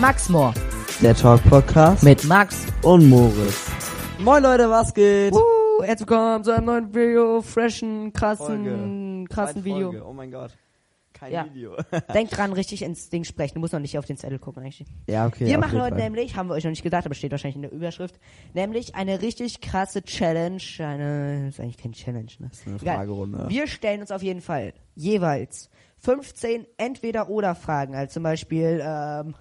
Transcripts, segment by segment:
Max Moore Der Talk Podcast mit Max. und Moritz. Moin Leute, was geht? Uh, herzlich willkommen zu einem neuen Video, freshen, krassen, Folge. krassen Video. Folge. Oh mein Gott. Kein Ja. Video. Denk dran, richtig ins Ding sprechen. Du musst noch nicht auf den Zettel gucken, eigentlich. ja, okay. Wir machen heute Fall. nämlich, haben wir euch noch nicht gesagt, aber steht wahrscheinlich in der Überschrift, nämlich eine richtig krasse Challenge. Eine, ist eigentlich keine Challenge, ne? Das ist eine. Fragerunde. Wir stellen uns auf jeden Fall jeweils 15 Entweder-Oder-Fragen, also zum Beispiel ähm,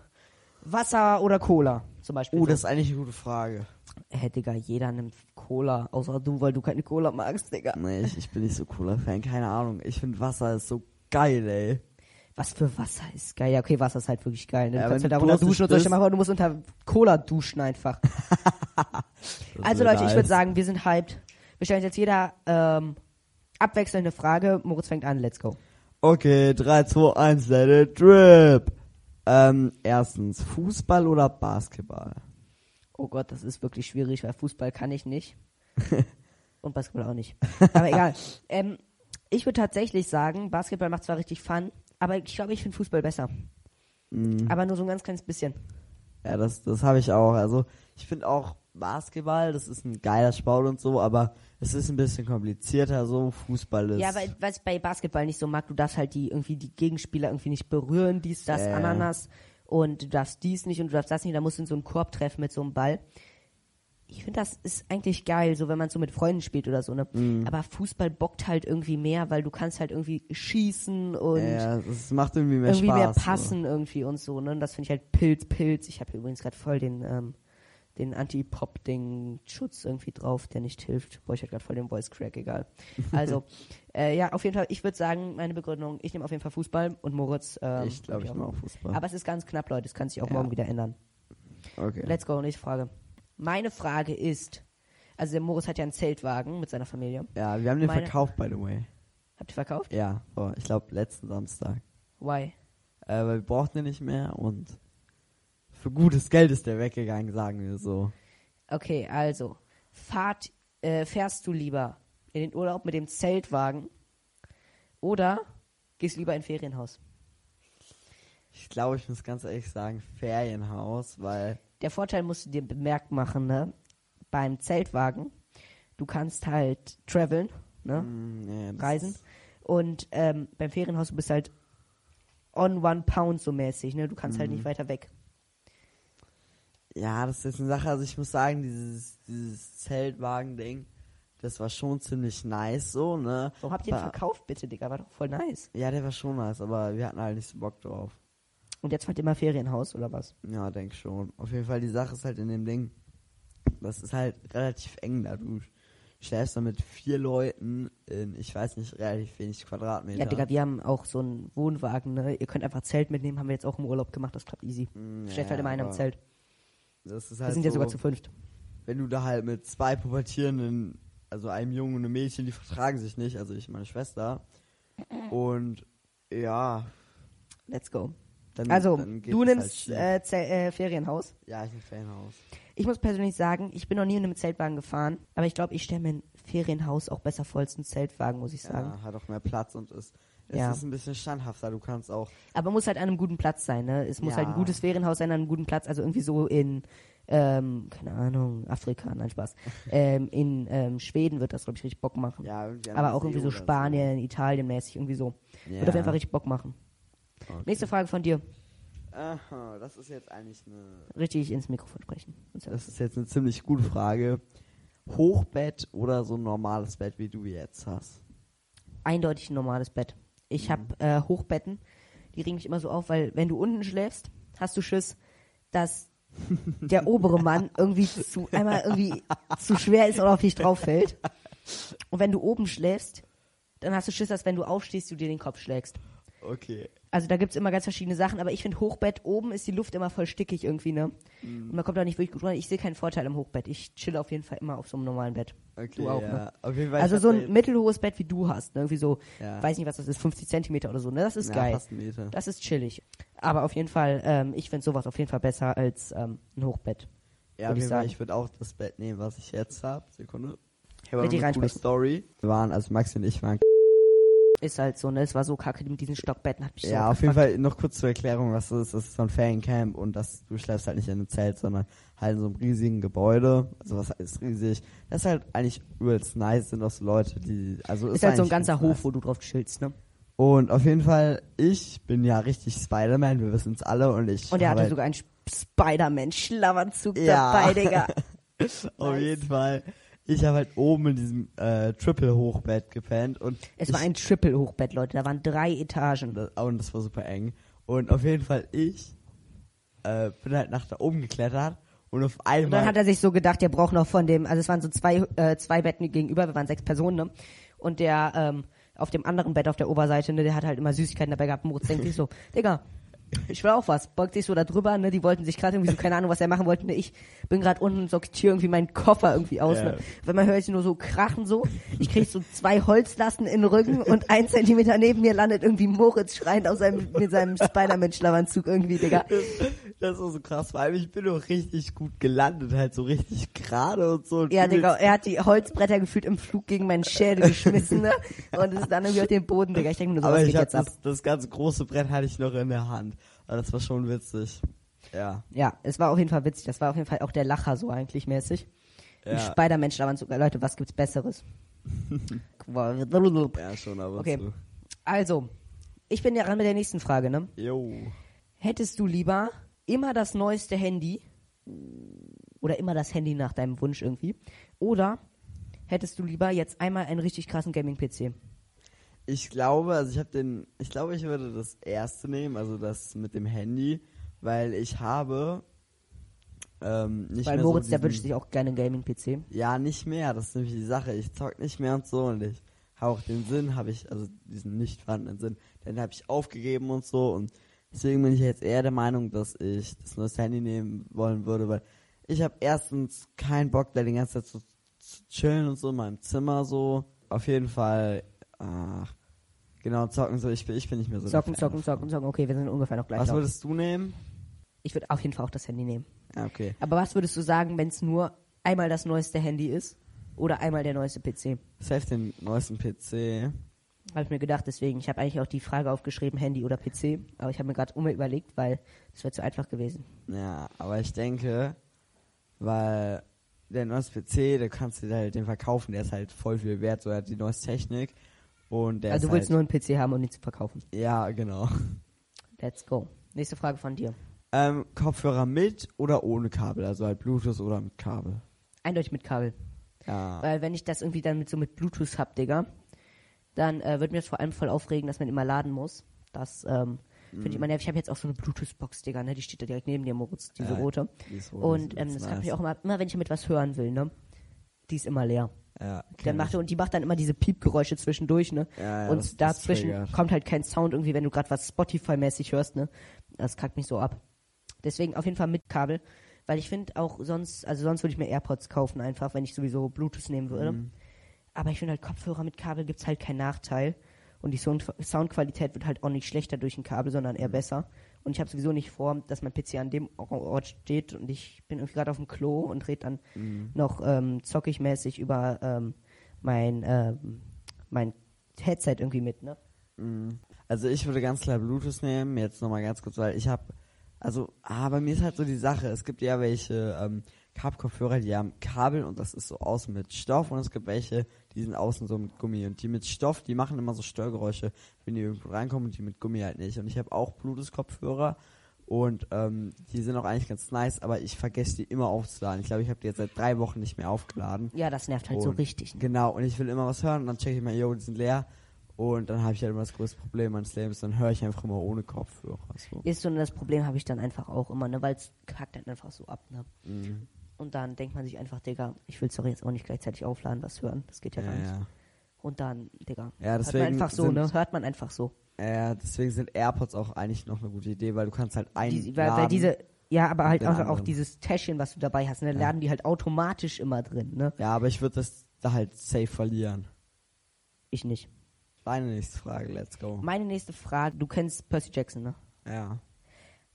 Wasser oder Cola. Zum Beispiel. Oh, das ist eigentlich eine gute Frage. Hä, Digga, jeder nimmt Cola, außer du, weil du keine Cola magst, Digga. Nee, ich, ich bin nicht so cooler Fan, keine Ahnung. Ich finde Wasser ist so geil, ey. Was für Wasser ist geil? Ja, okay, Wasser ist halt wirklich geil. Ne? Du Ja, kannst halt du darunter duschen und so. bist- Stell dir mal vor, du musst unter Cola duschen einfach. Also Leute, ich nice. würde sagen, wir sind hyped. Wir stellen jetzt jeder ähm, abwechselnde Frage. Moritz fängt an, let's go. Okay, 3, 2, 1, let it drip. Ähm, erstens, Fußball oder Basketball? Oh Gott, das ist wirklich schwierig, weil Fußball kann ich nicht. und Basketball auch nicht. Aber egal. Ähm, ich würde tatsächlich sagen, Basketball macht zwar richtig Fun, aber ich glaube, ich finde Fußball besser. Mhm. Aber nur so ein ganz kleines bisschen. Ja, das, das habe ich auch. Also, ich finde auch Basketball, das ist ein geiler Sport und so, aber es ist ein bisschen komplizierter so. Fußball ist. Ja, weil was ich bei Basketball nicht so mag, du darfst halt die irgendwie die Gegenspieler irgendwie nicht berühren, dies, das, ja. Ananas und du darfst dies nicht und du darfst das nicht, da musst du in so einen Korb treffen mit so einem Ball. Ich finde, das ist eigentlich geil, so wenn man so mit Freunden spielt oder so, ne? Mhm. Aber Fußball bockt halt irgendwie mehr, weil du kannst halt irgendwie schießen und ja, das macht irgendwie mehr irgendwie Spaß. mehr passen irgendwie und so, ne? Und das finde ich halt Pilz, Pilz. Ich habe übrigens gerade voll den, ähm, den Anti-Pop-Ding-Schutz irgendwie drauf, der nicht hilft. Boah, ich hatte gerade voll den Voice-Crack, egal. Also, äh, ja, auf jeden Fall, ich würde sagen, meine Begründung, ich nehme auf jeden Fall Fußball und Moritz, ähm, ich glaube, ich nehme auch Fußball. Aber es ist ganz knapp, Leute, es kann sich auch Ja. morgen wieder ändern. okay. Let's go, nächste Frage. Meine Frage ist, also der Moritz hat ja einen Zeltwagen mit seiner Familie. Ja, wir haben den Meine- verkauft, by the way. Habt ihr verkauft? Ja, vor, ich glaube, letzten Samstag. Why? Äh, weil wir brauchten den nicht mehr und für gutes Geld ist der weggegangen, sagen wir so. Okay, also, fahrt, äh, fährst du lieber in den Urlaub mit dem Zeltwagen oder gehst lieber in ein Ferienhaus? Ich glaube, ich muss ganz ehrlich sagen, Ferienhaus, weil Der Vorteil musst du dir bemerkt machen, ne? Beim Zeltwagen, du kannst halt traveln, ne? nee, das Reisen. Und ähm, beim Ferienhaus, du bist halt on one pound so mäßig, ne? Du kannst halt Mhm. nicht weiter weg. Ja, das ist eine Sache, also ich muss sagen, dieses, dieses Zeltwagen-Ding, das war schon ziemlich nice so, ne? Warum habt ihr den verkauft, bitte, Digga? War doch voll nice. Ja, der war schon nice, aber wir hatten halt nicht so Bock drauf. Und jetzt ihr mal Ferienhaus, oder was? Ja, denk schon. Auf jeden Fall, die Sache ist halt in dem Ding, das ist halt relativ eng da. Du schläfst da mit vier Leuten in, ich weiß nicht, relativ wenig Quadratmeter. Ja, Digga, wir haben auch so einen Wohnwagen, ne? Ihr könnt einfach Zelt mitnehmen, haben wir jetzt auch im Urlaub gemacht, das klappt easy. Mm, Schläft ja, halt immer einer im Zelt. Das ist Wir halt sind so, ja sogar zu fünft. wenn du da halt mit zwei Pubertierenden, also einem Jungen und einem Mädchen, die vertragen sich nicht, also ich und meine Schwester. Und ja, Let's go. dann, Also, dann du halt nimmst schief. äh, äh, Ferienhaus. Ja, ich nehme Ferienhaus. Ich muss persönlich sagen, ich bin noch nie in einem Zeltwagen gefahren, aber ich glaube, ich stelle mir ein Ferienhaus auch besser vor als ein Zeltwagen, muss ich sagen. Ja, hat auch mehr Platz und ist, es Ja. ist ein bisschen standhafter. Du kannst auch, Aber muss halt an einem guten Platz sein, ne? Es muss Ja. halt ein gutes Ferienhaus sein, an einem guten Platz, also irgendwie so in, ähm, keine Ahnung, Afrika, nein, Spaß. ähm, in ähm, Schweden wird das, glaube ich, richtig Bock machen. ja, aber auch irgendwie so Spanien, Italien mäßig, irgendwie so. So. Wird auf jeden Fall richtig Bock machen. Okay. Nächste Frage von dir. Aha, das ist jetzt eigentlich eine. Richtig ins Mikrofon sprechen. Das ist jetzt eine ziemlich gute Frage. Hochbett oder so ein normales Bett, wie du jetzt hast? eindeutig ein normales Bett. Ich habe äh, Hochbetten, die regen mich immer so auf, weil wenn du unten schläfst, hast du Schiss, dass der obere Mann irgendwie zu einmal irgendwie zu schwer ist oder auf dich drauf fällt. Und wenn du oben schläfst, dann hast du Schiss, dass wenn du aufstehst, du dir den Kopf schlägst. Okay. Also da gibt's immer ganz verschiedene Sachen, aber ich finde Hochbett, oben ist die Luft immer voll stickig irgendwie, ne? Und man kommt da nicht wirklich gut rein. Ich sehe keinen Vorteil im Hochbett. Ich chill auf jeden Fall immer auf so einem normalen Bett. Okay, Du auch, ja. ne? Jeden Fall. Also so ein mittelhohes Bett wie du hast, ne? Irgendwie so, Ja. weiß nicht, was das ist, 50 Zentimeter oder so, ne? Das ist ja, geil. Das ist chillig. Aber auf jeden Fall, ähm, ich finde sowas auf jeden Fall besser als ähm, ein Hochbett. Ja, würd ich Fall, ich würde auch das Bett nehmen, was ich jetzt habe. Sekunde. Ich habe eine coole. Story. Wir waren, also Maxi und ich waren Ist halt so, ne? Es war so kacke mit diesen Stockbetten, hat mich so Ja, auf jeden. Fall noch kurz zur Erklärung, was das ist. Das ist so ein Feriencamp und das, du schläfst halt nicht in einem Zelt, sondern halt in so einem riesigen Gebäude. Also was heißt riesig? Das ist halt eigentlich übelst nice, sind auch so Leute, die, also Ist halt so ein ganzer ganz Hof, nice. wo du drauf chillst, ne? Und auf jeden Fall, ich bin ja richtig Spider-Man, wir wissen es alle und ich. Und er hatte halt, sogar einen Spider-Man-Schlafanzug Ja. dabei, Digga. Auf Nice. jeden Fall, ich habe halt oben in diesem äh, Triple-Hochbett gepennt und Es war ein Triple-Hochbett, Leute. Da waren drei Etagen. Das, und das war super eng. Und auf jeden Fall ich äh, bin halt nach da oben geklettert und auf Und einmal. dann hat er sich so gedacht, der braucht noch von dem, also es waren so zwei, äh, zwei Betten gegenüber, wir waren sechs Personen, ne? Und der, ähm, auf dem anderen Bett auf der Oberseite, ne, der hat halt immer Süßigkeiten dabei gehabt. Moritz denkt sich so, Digga, ich will auch was. Beugt sich so da drüber, ne? Die wollten sich gerade irgendwie so, keine Ahnung, was er machen wollte. Ne? Ich bin gerade unten und sortiere irgendwie meinen Koffer irgendwie aus. Ja. Ne? Wenn man hört ich nur so krachen so. Ich krieg so zwei Holzlasten in den Rücken und ein Zentimeter neben mir landet irgendwie Moritz schreiend aus seinem, mit seinem Spider-Man-Schlafanzug irgendwie, Digga. das war so krass, vor allem ich bin auch richtig gut gelandet, halt so richtig gerade und so. Und Ja, Digga, er hat die Holzbretter gefühlt im Flug gegen meinen Schädel geschmissen, ne? Und ist dann irgendwie auf den Boden, Digga. Ich denke nur so, Aber was ich geht jetzt ab? das, das ganze große Brett hatte ich noch in der Hand. Aber das war schon witzig. Ja. Ja, es war auf jeden Fall witzig. Das war auf jeden Fall auch der Lacher so eigentlich mäßig. Ja. Spider-Mensch da sogar, Leute, was gibt's Besseres? Ja, schon, aber Okay. so. Also, ich bin ja dran mit der nächsten Frage, ne? Jo. Hättest du lieber immer das neueste Handy oder immer das Handy nach deinem Wunsch irgendwie? Oder hättest du lieber jetzt einmal einen richtig krassen Gaming-PC? Ich glaube, also ich habe den, ich glaube, ich würde das erste nehmen, also das mit dem Handy, weil ich habe ähm, nicht Weil mehr Moritz, so der diesen- wünscht sich auch gerne einen Gaming-PC. Ja, nicht mehr, das ist nämlich die Sache. Ich zock nicht mehr und so und ich habe auch den Sinn, habe ich, also diesen nicht vorhandenen Sinn, den habe ich aufgegeben und so und deswegen bin ich jetzt eher der Meinung, dass ich das neueste Handy nehmen wollen würde, weil ich habe erstens keinen Bock, da die ganze Zeit so zu chillen und so in meinem Zimmer so. Auf jeden Fall, ach, genau, zocken so, ich bin, ich bin nicht mehr so Zocken, zocken, zocken, zocken. Okay, wir sind ungefähr noch gleich. Was drauf. würdest du nehmen? Ich würde auf jeden Fall auch das Handy nehmen. Ja, okay. Aber was würdest du sagen, wenn es nur einmal das neueste Handy ist oder einmal der neueste PC? Safe den neuesten PC. Habe ich mir gedacht, deswegen. Ich habe eigentlich auch die Frage aufgeschrieben, Handy oder PC. Aber ich habe mir gerade überlegt, weil das wäre zu einfach gewesen. Ja, aber ich denke, weil der neueste PC, da kannst du halt den verkaufen, der ist halt voll viel wert, so er hat die neueste Technik und der also du willst halt, nur einen PC haben und ihn zu verkaufen. Ja, genau. Let's go. Nächste Frage von dir. Ähm, Kopfhörer mit oder ohne Kabel, also halt Bluetooth oder mit Kabel. Eindeutig mit Kabel. Ja. Weil wenn ich das irgendwie dann mit so mit Bluetooth hab, Digga, dann äh, wird mir das vor allem voll aufregen, dass man immer laden muss. Das ähm, finde ich immer nervig. Ich habe jetzt auch so eine Bluetooth-Box, Digga, ne? Die steht da direkt neben dir, Moritz, diese Ja, rote. die ist rot, Und ähm, das nice. kann mich auch immer, immer wenn ich damit was hören will, ne? Die ist immer leer. Ja, Dann macht und die macht dann immer diese Piepgeräusche zwischendurch, ne? Ja, ja, und dazwischen kommt halt kein Sound irgendwie, wenn du gerade was Spotify-mäßig hörst, ne? Das kackt mich so ab. Deswegen auf jeden Fall mit Kabel, weil ich finde auch sonst, also sonst würde ich mir AirPods kaufen einfach, wenn ich sowieso Bluetooth nehmen würde. Mhm. Aber ich finde halt Kopfhörer mit Kabel gibt's halt keinen Nachteil. Und die Sound Soundqualität wird halt auch nicht schlechter durch ein Kabel, sondern Mhm. eher besser. Und ich habe sowieso nicht vor, dass mein PC an dem Ort steht und ich bin irgendwie gerade auf dem Klo und red dann Mhm. noch ähm, zockig mäßig über ähm, mein, ähm, mein Headset irgendwie mit, ne? Mhm. Also ich würde ganz klar Bluetooth nehmen, jetzt nochmal ganz kurz, weil ich habe, also, ah, bei mir ist halt so die Sache, es gibt ja welche ähm, Kabelkopfhörer, die haben Kabel und das ist so außen mit Stoff und es gibt welche, die sind außen so mit Gummi und die mit Stoff, die machen immer so Störgeräusche, wenn die irgendwo reinkommen und die mit Gummi halt nicht. Und ich habe auch Bluetooth-Kopfhörer und ähm, die sind auch eigentlich ganz nice, aber ich vergesse die immer aufzuladen. Ich glaube, ich habe die jetzt seit drei Wochen nicht mehr aufgeladen. Ja, das nervt halt so Und richtig. Ne? Genau, und ich will immer was hören und dann checke ich mal, yo, die sind leer. Und dann habe ich halt immer das größte Problem meines Lebens, dann höre ich einfach immer ohne Kopfhörer. So. Ist so, und das Problem habe ich dann einfach auch immer, ne? Weil es kackt dann einfach so ab, ne? Mhm. Und dann denkt man sich einfach, Digga, ich will doch jetzt auch nicht gleichzeitig aufladen, was hören. Das geht ja, Ja, gar nicht. ja. Und dann, Digga, Ja, hört deswegen man einfach so, ne? Hört man einfach so. Ja, deswegen sind AirPods auch eigentlich noch eine gute Idee, weil du kannst halt einladen. Die, weil, weil diese, ja, aber halt auch, auch dieses Täschchen, was du dabei hast, ne? Ja. Laden die halt automatisch immer drin, ne? ja, aber ich würde das da halt safe verlieren. Ich nicht. Deine nächste Frage, let's go. Meine nächste Frage, du kennst Percy Jackson, ne? Ja.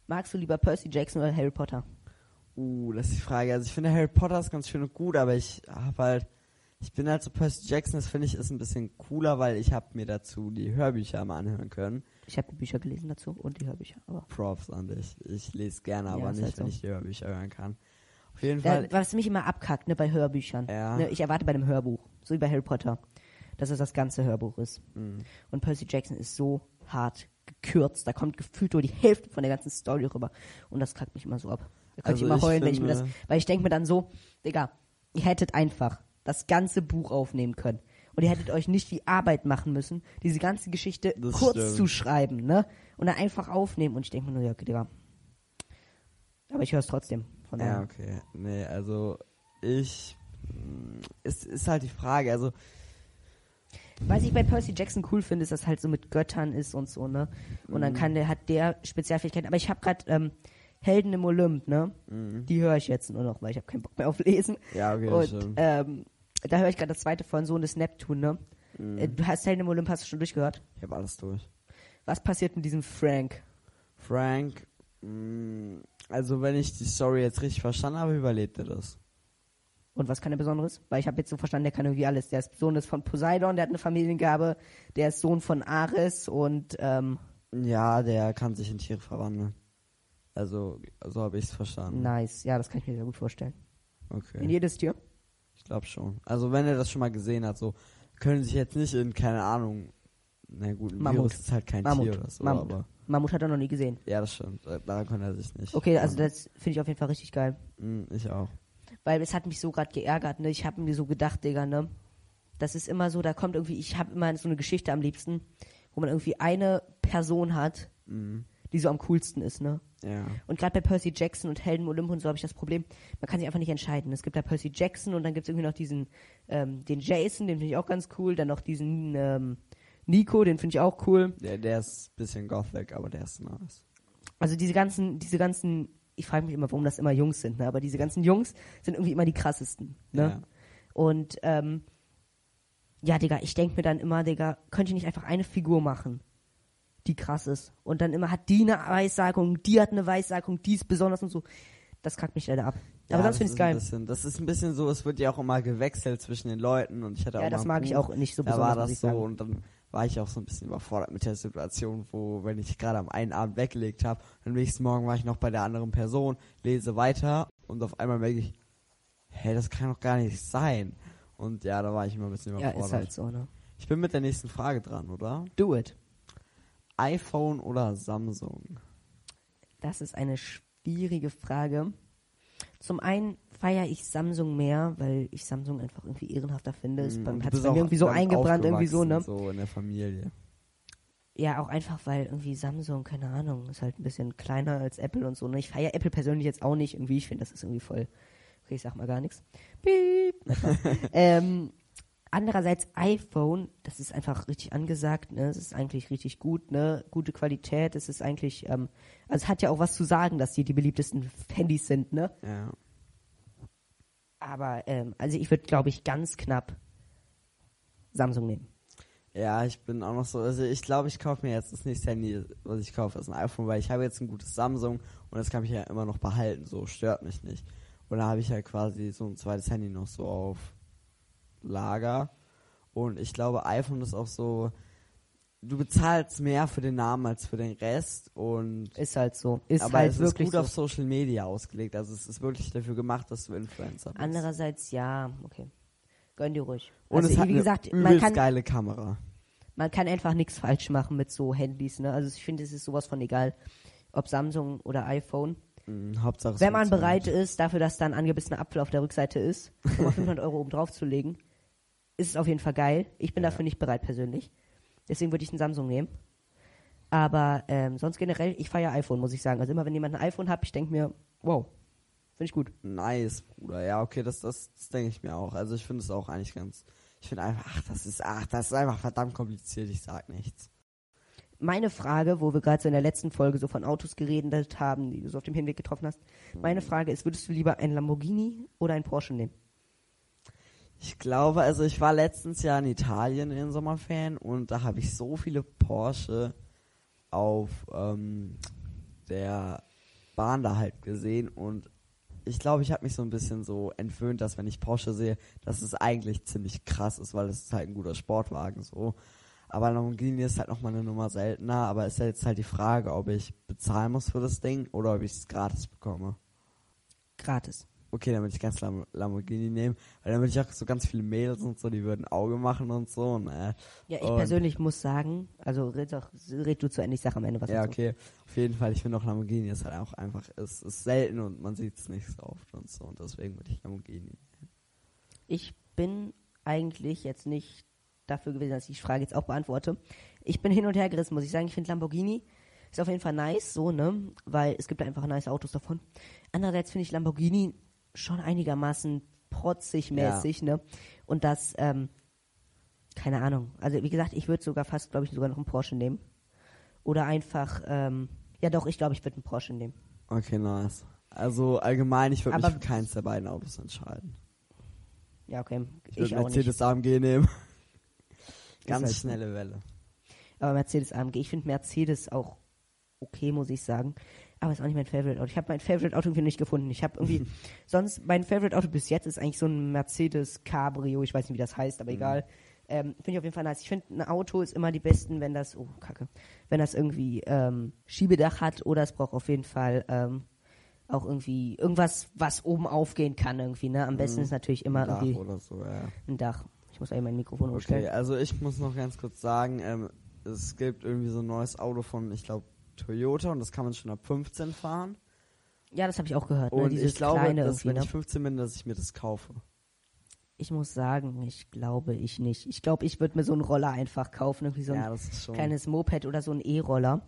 Magst du lieber Percy Jackson oder Harry Potter? Uh, das ist die Frage. Also ich finde Harry Potter ist ganz schön und gut, aber ich habe halt, Ich bin halt so Percy Jackson, das finde ich ist ein bisschen cooler, weil ich habe mir dazu die Hörbücher mal anhören können. Ich habe die Bücher gelesen dazu und die Hörbücher. Aber Props an dich. Ich lese gerne, Ja, aber ist nicht, halt wenn so. ich die Hörbücher hören kann. Auf jeden Da, Fall. was mich immer abkackt, ne, bei Hörbüchern. Ja. Ne, ich erwarte bei einem Hörbuch, so wie bei Harry Potter, dass es das ganze Hörbuch ist. Mhm. Und Percy Jackson ist so hart gekürzt. Da kommt gefühlt nur die Hälfte von der ganzen Story rüber. Und das kackt mich immer so ab. Da kann Also ich immer heulen, wenn ich mir das. Weil ich denke mir dann so, Digga, ihr hättet einfach das ganze Buch aufnehmen können. Und ihr hättet euch nicht die Arbeit machen müssen, diese ganze Geschichte Das kurz stimmt. zu schreiben, ne? Und dann einfach aufnehmen. Und ich denke mir nur, ja, okay, Digga. Aber ich höre es trotzdem. Von daher. Ja, okay. Nee, also ich. mh, Es ist halt die Frage, also Was ich bei Percy Jackson cool finde, ist, dass halt so mit Göttern ist und so, ne? Und Mhm. dann kann der, hat der Spezialfähigkeiten. Aber ich habe gerade ähm, Helden im Olymp, ne? Mhm. Die höre ich jetzt nur noch, weil ich habe keinen Bock mehr auf Lesen. Ja, okay, und stimmt. ähm, da höre ich gerade das zweite von Sohn des Neptun, ne? Mhm. Äh, du hast Helden im Olymp, hast du schon durchgehört? ich habe alles durch. Was passiert mit diesem Frank? Frank, mh, also wenn ich die Story jetzt richtig verstanden habe, überlebt er das. Und was kann er Besonderes? Weil ich habe jetzt so verstanden, der kann irgendwie alles. Der ist Sohn des von Poseidon, der hat eine Familiengabe, der ist Sohn von Ares und ähm, Ja, der kann sich in Tiere verwandeln. Also, so habe ich es verstanden. nice. Ja, das kann ich mir sehr gut vorstellen. In Okay. jedes Tier? Ich glaube schon. Also, wenn er das schon mal gesehen hat, so, können sich jetzt nicht in, keine Ahnung, na gut, ein Mammut. Virus ist halt kein Mammut. Tier oder so, Mammut. aber, Mammut hat er noch nie gesehen. ja, das stimmt. Äh, Daran kann er sich nicht. Okay, also das finde ich auf jeden Fall richtig geil. Mm, Ich auch. Weil es hat mich so gerade geärgert, ne? Ich habe mir so gedacht, Digga, ne? Das ist immer so, da kommt irgendwie, ich habe immer so eine Geschichte am liebsten, wo man irgendwie eine Person hat, Mm, die so am coolsten ist, ne? Ja. Und gerade bei Percy Jackson und Helden Olymp und so habe ich das Problem, man kann sich einfach nicht entscheiden. Es gibt da Percy Jackson und dann gibt es irgendwie noch diesen, ähm, den Jason, den finde ich auch ganz cool, dann noch diesen ähm, Nico, den finde ich auch cool. Der, der ist ein bisschen gothic, aber der ist nice. Also diese ganzen, diese ganzen, ich frage mich immer, warum das immer Jungs sind, ne? aber diese ganzen Jungs sind irgendwie immer die krassesten. Ne? Ja. Und ähm, ja, Digga, ich denke mir dann immer, Digga, könnt ihr nicht einfach eine Figur machen, die krass ist? Und dann immer hat die eine Weissagung, die hat eine Weissagung, die ist besonders und so. Das kackt mich leider ab. Ja, aber das sonst finde ich geil. bisschen- Das ist ein bisschen so, es wird ja auch immer gewechselt zwischen den Leuten und ich hatte auch Ja, das mag ich Buch, auch nicht so da besonders, war muss das ich so sagen. und dann war ich auch so ein bisschen überfordert mit der Situation, wo, wenn ich gerade am einen Abend weggelegt habe, am nächsten Morgen war ich noch bei der anderen Person, lese weiter und auf einmal merke ich, hä, das kann doch gar nicht sein. Und ja, da war ich immer ein bisschen Ja, überfordert. ist halt so, ne? Ich bin mit der nächsten Frage dran, oder? Do it. iPhone oder Samsung? Das ist eine schwierige Frage. Zum einen feiere ich Samsung mehr, weil ich Samsung einfach irgendwie ehrenhafter finde. Es Mm, bei- und du hat es bei mir irgendwie so eingebrannt, irgendwie so, ne? So in der Familie. Ja, auch einfach, weil irgendwie Samsung, keine Ahnung, ist halt ein bisschen kleiner als Apple und so. Ne? Ich feiere Apple persönlich jetzt auch nicht irgendwie. Ich finde, das ist irgendwie voll. Okay, ich sag mal gar nichts. Piep. Ähm, andererseits iPhone, das ist einfach richtig angesagt. Ne? Es ist eigentlich richtig gut, ne? Gute Qualität. Es ist eigentlich, ähm, also es hat ja auch was zu sagen, dass die die beliebtesten Handys sind, ne? Ja. Aber ähm, also ich würde, glaube ich, ganz knapp Samsung nehmen. Ja, ich bin auch noch so, also ich glaube, ich kaufe mir jetzt das nächste Handy, was ich kaufe, ist ein iPhone, weil ich habe jetzt ein gutes Samsung und das kann ich ja immer noch behalten, so stört mich nicht. Und da habe ich ja quasi so ein zweites Handy noch so auf Lager und ich glaube, iPhone ist auch so, du bezahlst mehr für den Namen als für den Rest und Ist halt so. Ist aber halt es ist wirklich gut so. auf Social Media ausgelegt, also es ist wirklich dafür gemacht, dass du Influencer bist. Andererseits, ja, okay. Gönn dir ruhig. und also, es hat wie gesagt, eine man kann, geile Kamera. man kann einfach nichts falsch machen mit so Handys, ne? Also ich finde, es ist sowas von egal, ob Samsung oder iPhone. Mhm, Hauptsache Wenn man bereit ist, dafür, dass da ein angebissener Apfel auf der Rückseite ist, um mal 500 Euro oben drauf zu legen, ist es auf jeden Fall geil. Ich bin Ja. dafür nicht bereit persönlich. Deswegen würde ich einen Samsung nehmen. Aber ähm, sonst generell, ich feiere iPhone, muss ich sagen. Also immer, wenn jemand ein iPhone hat, ich denke mir, wow, finde ich gut. Nice, Bruder. Ja, okay, das, das, das denke ich mir auch. Also ich finde es auch eigentlich ganz. Ich finde einfach, ach, das ist, ach, das ist einfach verdammt kompliziert, ich sag nichts. Meine Frage, wo wir gerade so in der letzten Folge so von Autos geredet haben, die du so auf dem Hinweg getroffen hast, meine Frage ist, würdest du lieber ein Lamborghini oder ein Porsche nehmen? Ich glaube, also ich war letztens ja in Italien in den Sommerferien und da habe ich so viele Porsche auf ähm, der Bahn da halt gesehen und ich glaube, ich habe mich so ein bisschen so entwöhnt, dass wenn ich Porsche sehe, dass es eigentlich ziemlich krass ist, weil es ist halt ein guter Sportwagen so. Aber Lamborghini ist halt nochmal eine Nummer seltener, aber ist ja jetzt halt die Frage, ob ich bezahlen muss für das Ding oder ob ich es gratis bekomme. Gratis. Okay, dann würde ich ganz Lam Lamborghini nehmen, weil dann würde ich auch so ganz viele Mädels und so, die würden Auge machen und so. Und, äh, Ja, ich und, persönlich muss sagen, also red, doch, red du zu Ende, ich sag am Ende was Ja, okay. Auf jeden Fall, ich finde auch Lamborghini ist halt auch einfach, es ist selten und man sieht es nicht so oft und so. Und deswegen würde ich Lamborghini. Ich bin eigentlich jetzt nicht dafür gewesen, dass ich die Frage jetzt auch beantworte. Ich bin hin und her gerissen, muss ich sagen. Ich finde Lamborghini ist auf jeden Fall nice, so, ne? Weil es gibt einfach nice Autos davon. Andererseits finde ich Lamborghini schon einigermaßen protzig mäßig, ne? Und das, ähm, keine Ahnung. Also, wie gesagt, ich würde sogar fast, glaube ich, sogar noch einen Porsche nehmen. Oder einfach, ähm, ja doch, ich glaube, ich würde einen Porsche nehmen. Okay, nice. Also allgemein, ich würde mich für keins der beiden Autos entscheiden. Ja, okay. Ich Ich, würde. Mercedes AMG nehmen. Ganz halt schnelle Welle. Aber Mercedes AMG, ich finde Mercedes auch okay, muss ich sagen. Aber ist auch nicht mein Favorite Auto. Ich habe mein Favorite Auto irgendwie nicht gefunden. Ich habe irgendwie, sonst, mein Favorite Auto bis jetzt ist eigentlich so ein Mercedes Cabrio. Ich weiß nicht, wie das heißt, aber egal. Ähm, finde ich auf jeden Fall nice. Ich finde, ein Auto ist immer die besten, wenn das, oh, kacke, wenn das irgendwie ähm, Schiebedach hat oder es braucht auf jeden Fall ähm, auch irgendwie irgendwas, was oben aufgehen kann irgendwie, ne? Am besten ist natürlich immer Dach irgendwie oder so, ja. ein Dach. Ich muss eben mein Mikrofon Okay, umstellen. also ich muss noch ganz kurz sagen, ähm, es gibt irgendwie so ein neues Auto von, ich glaube, Toyota und das kann man schon ab 15 fahren. Ja, das habe ich auch gehört. Ne? Und Dieses ich glaube, kleine dass wenn ne? ich 15 bin, dass ich mir das kaufe. Ich muss sagen, ich glaube ich nicht. Ich glaube, ich würde mir so einen Roller einfach kaufen, irgendwie so ein ja, das ist schon. kleines Moped oder so ein E-Roller.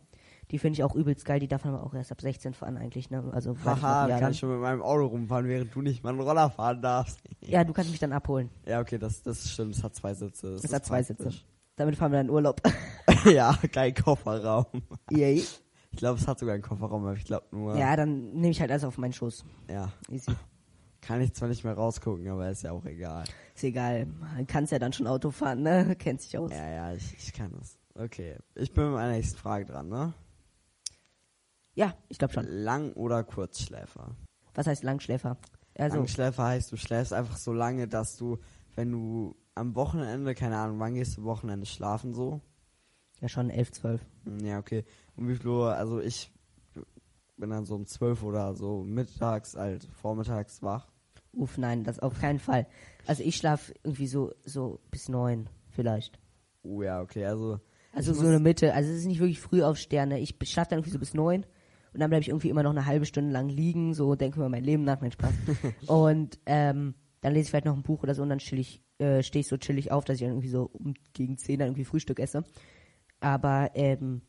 Die finde ich auch übelst geil. Die darf man aber auch erst ab 16 fahren eigentlich, ne? Also Haha, ja, kann dann. ich schon mit meinem Auto rumfahren, während du nicht mal einen Roller fahren darfst. ja, du kannst mich dann abholen. ja, okay, das, das stimmt. Es hat zwei Sitze. Das ist hat zwei Sitze. praktisch. Damit fahren wir dann Urlaub. ja, kein Kofferraum. Yay. Ich glaube, es hat sogar einen Kofferraum, aber ich glaube nur. Ja, dann nehme ich halt alles auf meinen Schoß. ja. Easy. Kann ich zwar nicht mehr rausgucken, aber ist ja auch egal. Ist egal. Man kann ja dann schon Auto fahren, ne? Kennt sich aus. Ja, ja, ich, ich kann das. Okay, ich bin mit meiner nächsten Frage dran, ne? Ja, ich glaube schon. Lang- oder Kurzschläfer? Was heißt Langschläfer? Also, Langschläfer heißt, du schläfst einfach so lange, dass du, wenn du am Wochenende, keine Ahnung, wann gehst du Wochenende schlafen so? ja schon 11, 12. Hm, Ja, okay. Um wie viel Uhr, also ich bin dann so um 12 oder so mittags, halt vormittags wach. Uff, nein, das auf keinen Fall. Also ich schlafe irgendwie so, so bis neun vielleicht. Oh ja, okay, also Also so eine Mitte. Also es ist nicht wirklich früh auf Sterne. Ich schlafe dann irgendwie so bis neun und dann bleibe ich irgendwie immer noch eine halbe Stunde lang liegen, so denke über mein Leben nach, mein Spaß. und ähm, dann lese ich vielleicht noch ein Buch oder so und dann ich, äh, stehe ich so chillig auf, dass ich dann irgendwie so um, gegen zehn dann irgendwie Frühstück esse. Aber ähm,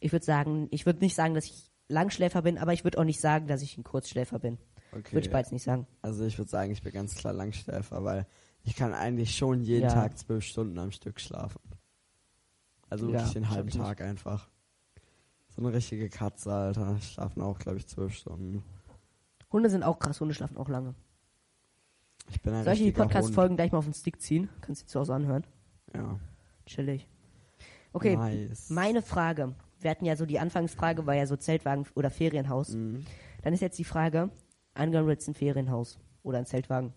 ich würde sagen, ich würde nicht sagen, dass ich Langschläfer bin, aber ich würde auch nicht sagen, dass ich ein Kurzschläfer bin. okay. Würde ich beides nicht sagen. Also ich würde sagen, ich bin ganz klar Langschläfer, weil ich kann eigentlich schon jeden Ja. Tag zwölf Stunden am Stück schlafen. Also wirklich Ja, den halben Tag einfach. So eine richtige Katze, Alter. Schlafen auch, glaube ich, zwölf Stunden. Hunde sind auch krass, Hunde schlafen auch lange. Ich bin ein Soll ich die Podcast-Folgen gleich mal auf den Stick ziehen? Kannst du zu Hause anhören? Ja. Chillig. Okay, Nice. meine Frage. Wir hatten ja so die Anfangsfrage, war ja so Zeltwagen oder Ferienhaus. Mhm. Dann ist jetzt die Frage, angenommen jetzt ein Ferienhaus oder ein Zeltwagen.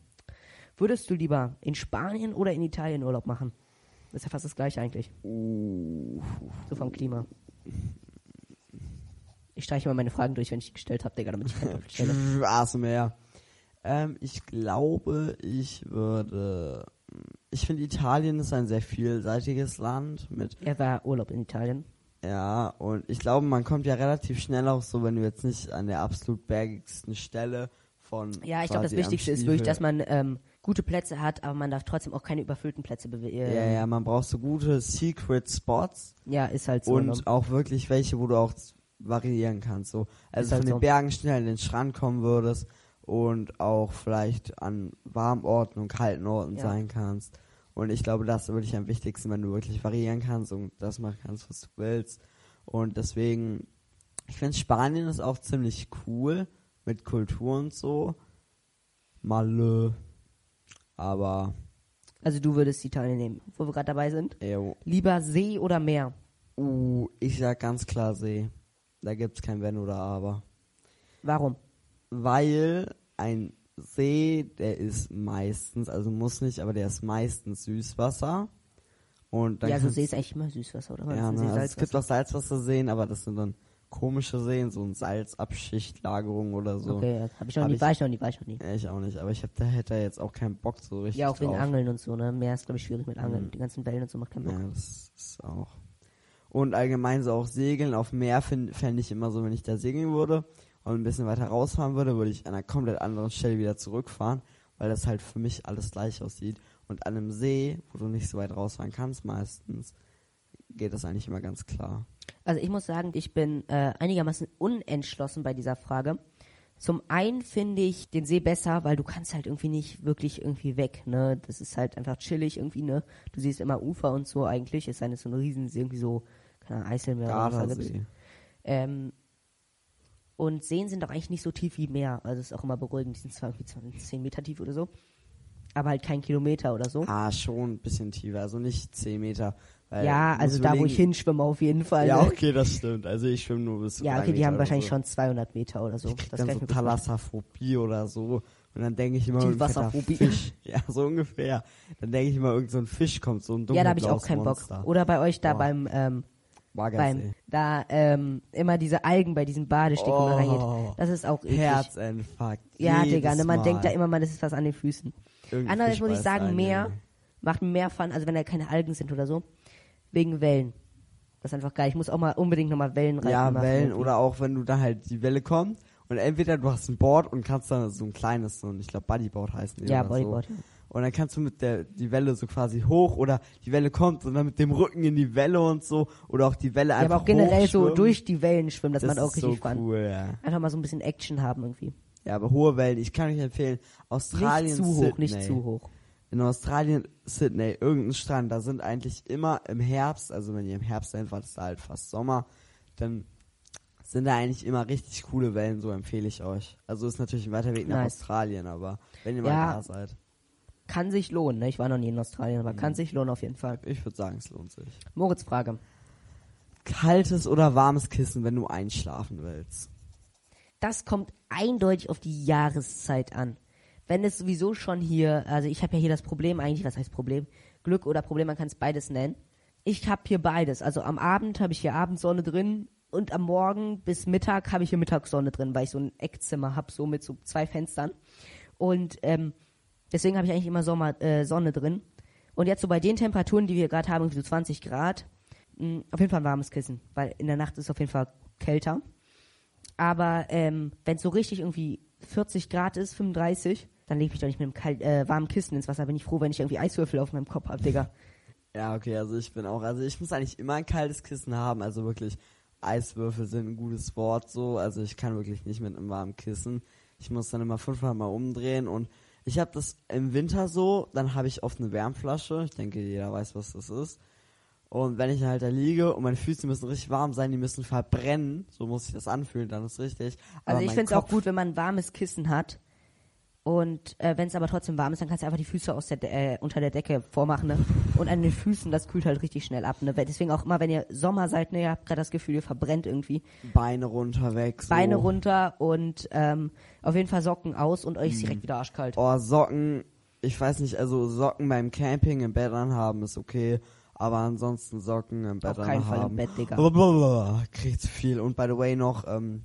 Würdest du lieber in Spanien oder in Italien Urlaub machen? Das ist ja fast das gleiche eigentlich, Uh, so vom Klima. Ich streiche mal meine Fragen durch, wenn ich die gestellt habe, Digga, damit ich keine stelle. ASMR. Ähm, ich glaube, ich würde. Ich finde, Italien ist ein sehr vielseitiges Land mit Er war Urlaub in Italien. Ja, und ich glaube, man kommt ja relativ schnell auch so, wenn du jetzt nicht an der absolut bergigsten Stelle von. Ja, ich glaube, das Wichtigste ist wirklich, dass man ähm, gute Plätze hat, aber man darf trotzdem auch keine überfüllten Plätze bewegen. Ja, ja, man braucht so gute Secret Spots ja, ist halt so. und ne? auch wirklich welche, wo du auch variieren kannst. So. Also halt von den so. Bergen schnell in den Strand kommen würdest und auch vielleicht an warmen Orten und kalten Orten Ja. sein kannst. Und ich glaube, das ist wirklich am wichtigsten, wenn du wirklich variieren kannst und das machen kannst, was du willst. Und deswegen, ich finde Spanien ist auch ziemlich cool mit Kultur und so. Malle. Aber, Also du würdest Italien nehmen, wo wir gerade dabei sind. ey, Lieber See oder Meer? uh, ich sag ganz klar See. Da gibt's kein Wenn oder Aber. Warum? Weil ein See, der ist meistens, also muss nicht, aber der ist meistens Süßwasser. Und dann ja, so kannst- See ist eigentlich immer Süßwasser, oder? ja, ne, also es gibt auch Salzwasserseen, aber das sind dann komische Seen, so ein Salzabschichtlagerung oder so. Okay, ja, hab ich noch Hab nie, ich- war ich noch nie, war ich noch nie. Ich auch nicht, aber ich hab, da hätte er jetzt auch keinen Bock so richtig Ja, auch wegen drauf. Angeln und so, ne? Meer ist, glaube ich, schwierig mit Angeln. Mhm. Die ganzen Wellen und so macht keinen Bock. Ja, das ist auch. Und allgemein so auch Segeln auf Meer fände fänd ich immer so, wenn ich da segeln würde und ein bisschen weiter rausfahren würde, würde ich an einer komplett anderen Stelle wieder zurückfahren, weil das halt für mich alles gleich aussieht. Und an einem See, wo du nicht so weit rausfahren kannst meistens, geht das eigentlich immer ganz klar. Also ich muss sagen, ich bin äh, einigermaßen unentschlossen bei dieser Frage. Zum einen finde ich den See besser, weil du kannst halt irgendwie nicht wirklich irgendwie weg, ne? Das ist halt einfach chillig irgendwie, ne? Du siehst immer Ufer und so eigentlich, es sei denn, es ist so ein Riesensee, irgendwie so, keine Ahnung, Eiselmeer oder was da. Ähm, und Seen sind auch eigentlich nicht so tief wie Meer. Also ist auch immer beruhigend. Die sind zwar irgendwie 20, 10 Meter tief oder so, aber halt kein Kilometer oder so. Ah, schon ein bisschen tiefer, also nicht 10 Meter. Ja, also da, wo ich hinschwimme, auf jeden Fall. Ja, ne? okay, das stimmt. Also ich schwimme nur bis ja, okay, die Meter haben wahrscheinlich so. schon 200 Meter oder so. Ich Das dann so. Thalassophobie oder so. Und dann denke ich immer, Die irgendein Wasserphobie. Fisch. Ja, so ungefähr. Dann denke ich immer, irgend so ein Fisch kommt, so ein Ja, da habe ich auch keinen Bock. Monster. Oder bei euch da Boah. beim, ähm, beim, da ähm, immer diese Algen bei diesem Badestück Oh. immer reingeht. Das ist auch eklig. Herzinfarkt. Ja, Digga, ne, man Mal. denkt da immer, man das ist was an den Füßen. Andererseits muss ich sagen, ey. macht mehr Fun, also wenn da keine Algen sind oder so, wegen Wellen. Das ist einfach geil. Ich muss auch mal unbedingt nochmal Wellen reiten. Ja, machen Wellen irgendwie. oder auch wenn du da halt die Welle kommt und entweder du hast ein Board und kannst dann so ein kleines, so ein, ich glaube Bodyboard heißen die Ja, Bodyboard. So. Und dann kannst du mit der die Welle so quasi hoch oder die Welle kommt und dann mit dem Rücken in die Welle und so oder auch die Welle Ja, einfach aber auch generell so durch die Wellen schwimmen, das, das macht auch ist richtig so Fun. cool, ja. Einfach mal so ein bisschen Action haben irgendwie. Ja, aber hohe Wellen, ich kann euch empfehlen, Australien, Nicht zu hoch, Sydney. nicht zu hoch. In Australien, Sydney, irgendein Strand, da sind eigentlich immer im Herbst, also wenn ihr im Herbst seid, war das da halt fast Sommer, dann sind da eigentlich immer richtig coole Wellen, so empfehle ich euch. Also ist natürlich ein weiter Weg nach Nice. Australien, aber wenn ihr Ja. mal da seid, Kann sich lohnen, ne? Ich war noch nie in Australien, aber Mhm. kann sich lohnen auf jeden Fall. ich würde sagen, es lohnt sich. Moritz Frage. Kaltes oder warmes Kissen, wenn du einschlafen willst? Das kommt eindeutig auf die Jahreszeit an. Wenn es sowieso schon hier, also ich habe ja hier das Problem eigentlich, was heißt Problem? Glück oder Problem, man kann es beides nennen. Ich habe hier beides. Also am Abend habe ich hier Abendsonne drin und am Morgen bis Mittag habe ich hier Mittagssonne drin, weil ich so ein Eckzimmer habe, so mit so zwei Fenstern. Und ähm, deswegen habe ich eigentlich immer Sommer, äh, Sonne drin. Und jetzt so bei den Temperaturen, die wir gerade haben, so 20 Grad, mh, auf jeden Fall ein warmes Kissen, weil in der Nacht ist es auf jeden Fall kälter. Aber ähm, wenn es so richtig irgendwie 40 Grad ist, 35, dann lege ich mich doch nicht mit einem kalt, äh, warmen Kissen ins Wasser. Bin ich froh, wenn ich irgendwie Eiswürfel auf meinem Kopf habe, Digga. Ja, okay, also ich bin auch, also ich muss eigentlich immer ein kaltes Kissen haben, also wirklich Eiswürfel sind ein gutes Wort so, also ich kann wirklich nicht mit einem warmen Kissen. Ich muss dann immer fünfmal mal umdrehen und ich habe das im Winter so, dann habe ich oft eine Wärmflasche, ich denke jeder weiß, was das ist. Und wenn ich halt da liege und meine Füße müssen richtig warm sein, die müssen verbrennen, so muss ich das anfühlen, dann ist richtig. Also Aber ich finde es auch gut, wenn man ein warmes Kissen hat. Und äh, wenn es aber trotzdem warm ist, dann kannst du einfach die Füße aus der De äh, unter der Decke vormachen. Ne? Und an den Füßen, das kühlt halt richtig schnell ab. Ne? Deswegen auch immer, wenn ihr Sommer seid, ne, ihr habt gerade das Gefühl, ihr verbrennt irgendwie. Beine runter weg. So. Beine runter und ähm, auf jeden Fall Socken aus und euch ist direkt wieder arschkalt. Oh, Socken, ich weiß nicht, also Socken beim Camping im Bett anhaben ist okay, aber ansonsten Socken im Bett Auf keinen Fall im. Bett, Digga. Blablabla, Kriegt zu viel. Und by the way noch, ähm,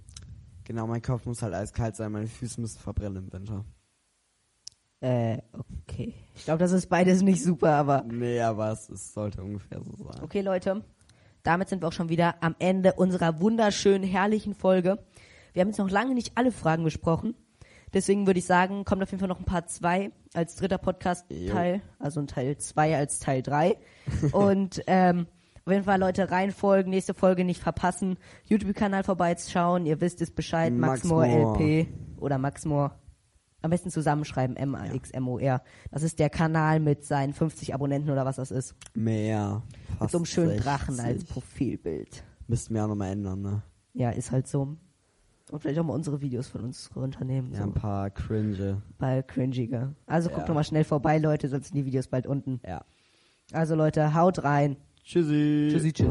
genau, mein Kopf muss halt eiskalt sein, meine Füße müssen verbrennen im Winter. Äh, okay. Ich glaube, das ist beides nicht super, aber Nee, aber es, es sollte ungefähr so sein. Okay, Leute, damit sind wir auch schon wieder am Ende unserer wunderschönen, herrlichen Folge. Wir haben jetzt noch lange nicht alle Fragen besprochen. Deswegen würde ich sagen, kommt auf jeden Fall noch ein Part 2 als dritter Podcast-Teil, also ein Teil 2 als Teil 3. Und ähm, auf jeden Fall, Leute, reinfolgen, nächste Folge nicht verpassen, YouTube-Kanal vorbeischauen, ihr wisst es Bescheid, Max Maxmore Moore. LP oder Maxmore. Am besten zusammenschreiben, M-A-X-M-O-R. Das ist der Kanal mit seinen 50 Abonnenten oder was das ist. Mehr. Mit Fast so einem schönen 60. Drachen als Profilbild. Müssten wir auch nochmal ändern, ne? Ja, ist halt so. Und vielleicht auch mal unsere Videos von uns runternehmen. Ja, so. ein paar cringe. Bei cringiger. Also guckt doch mal schnell vorbei, Leute, sonst sind die Videos bald unten. Ja. Also Leute, haut rein. Tschüssi. Tschüssi, tschüssi.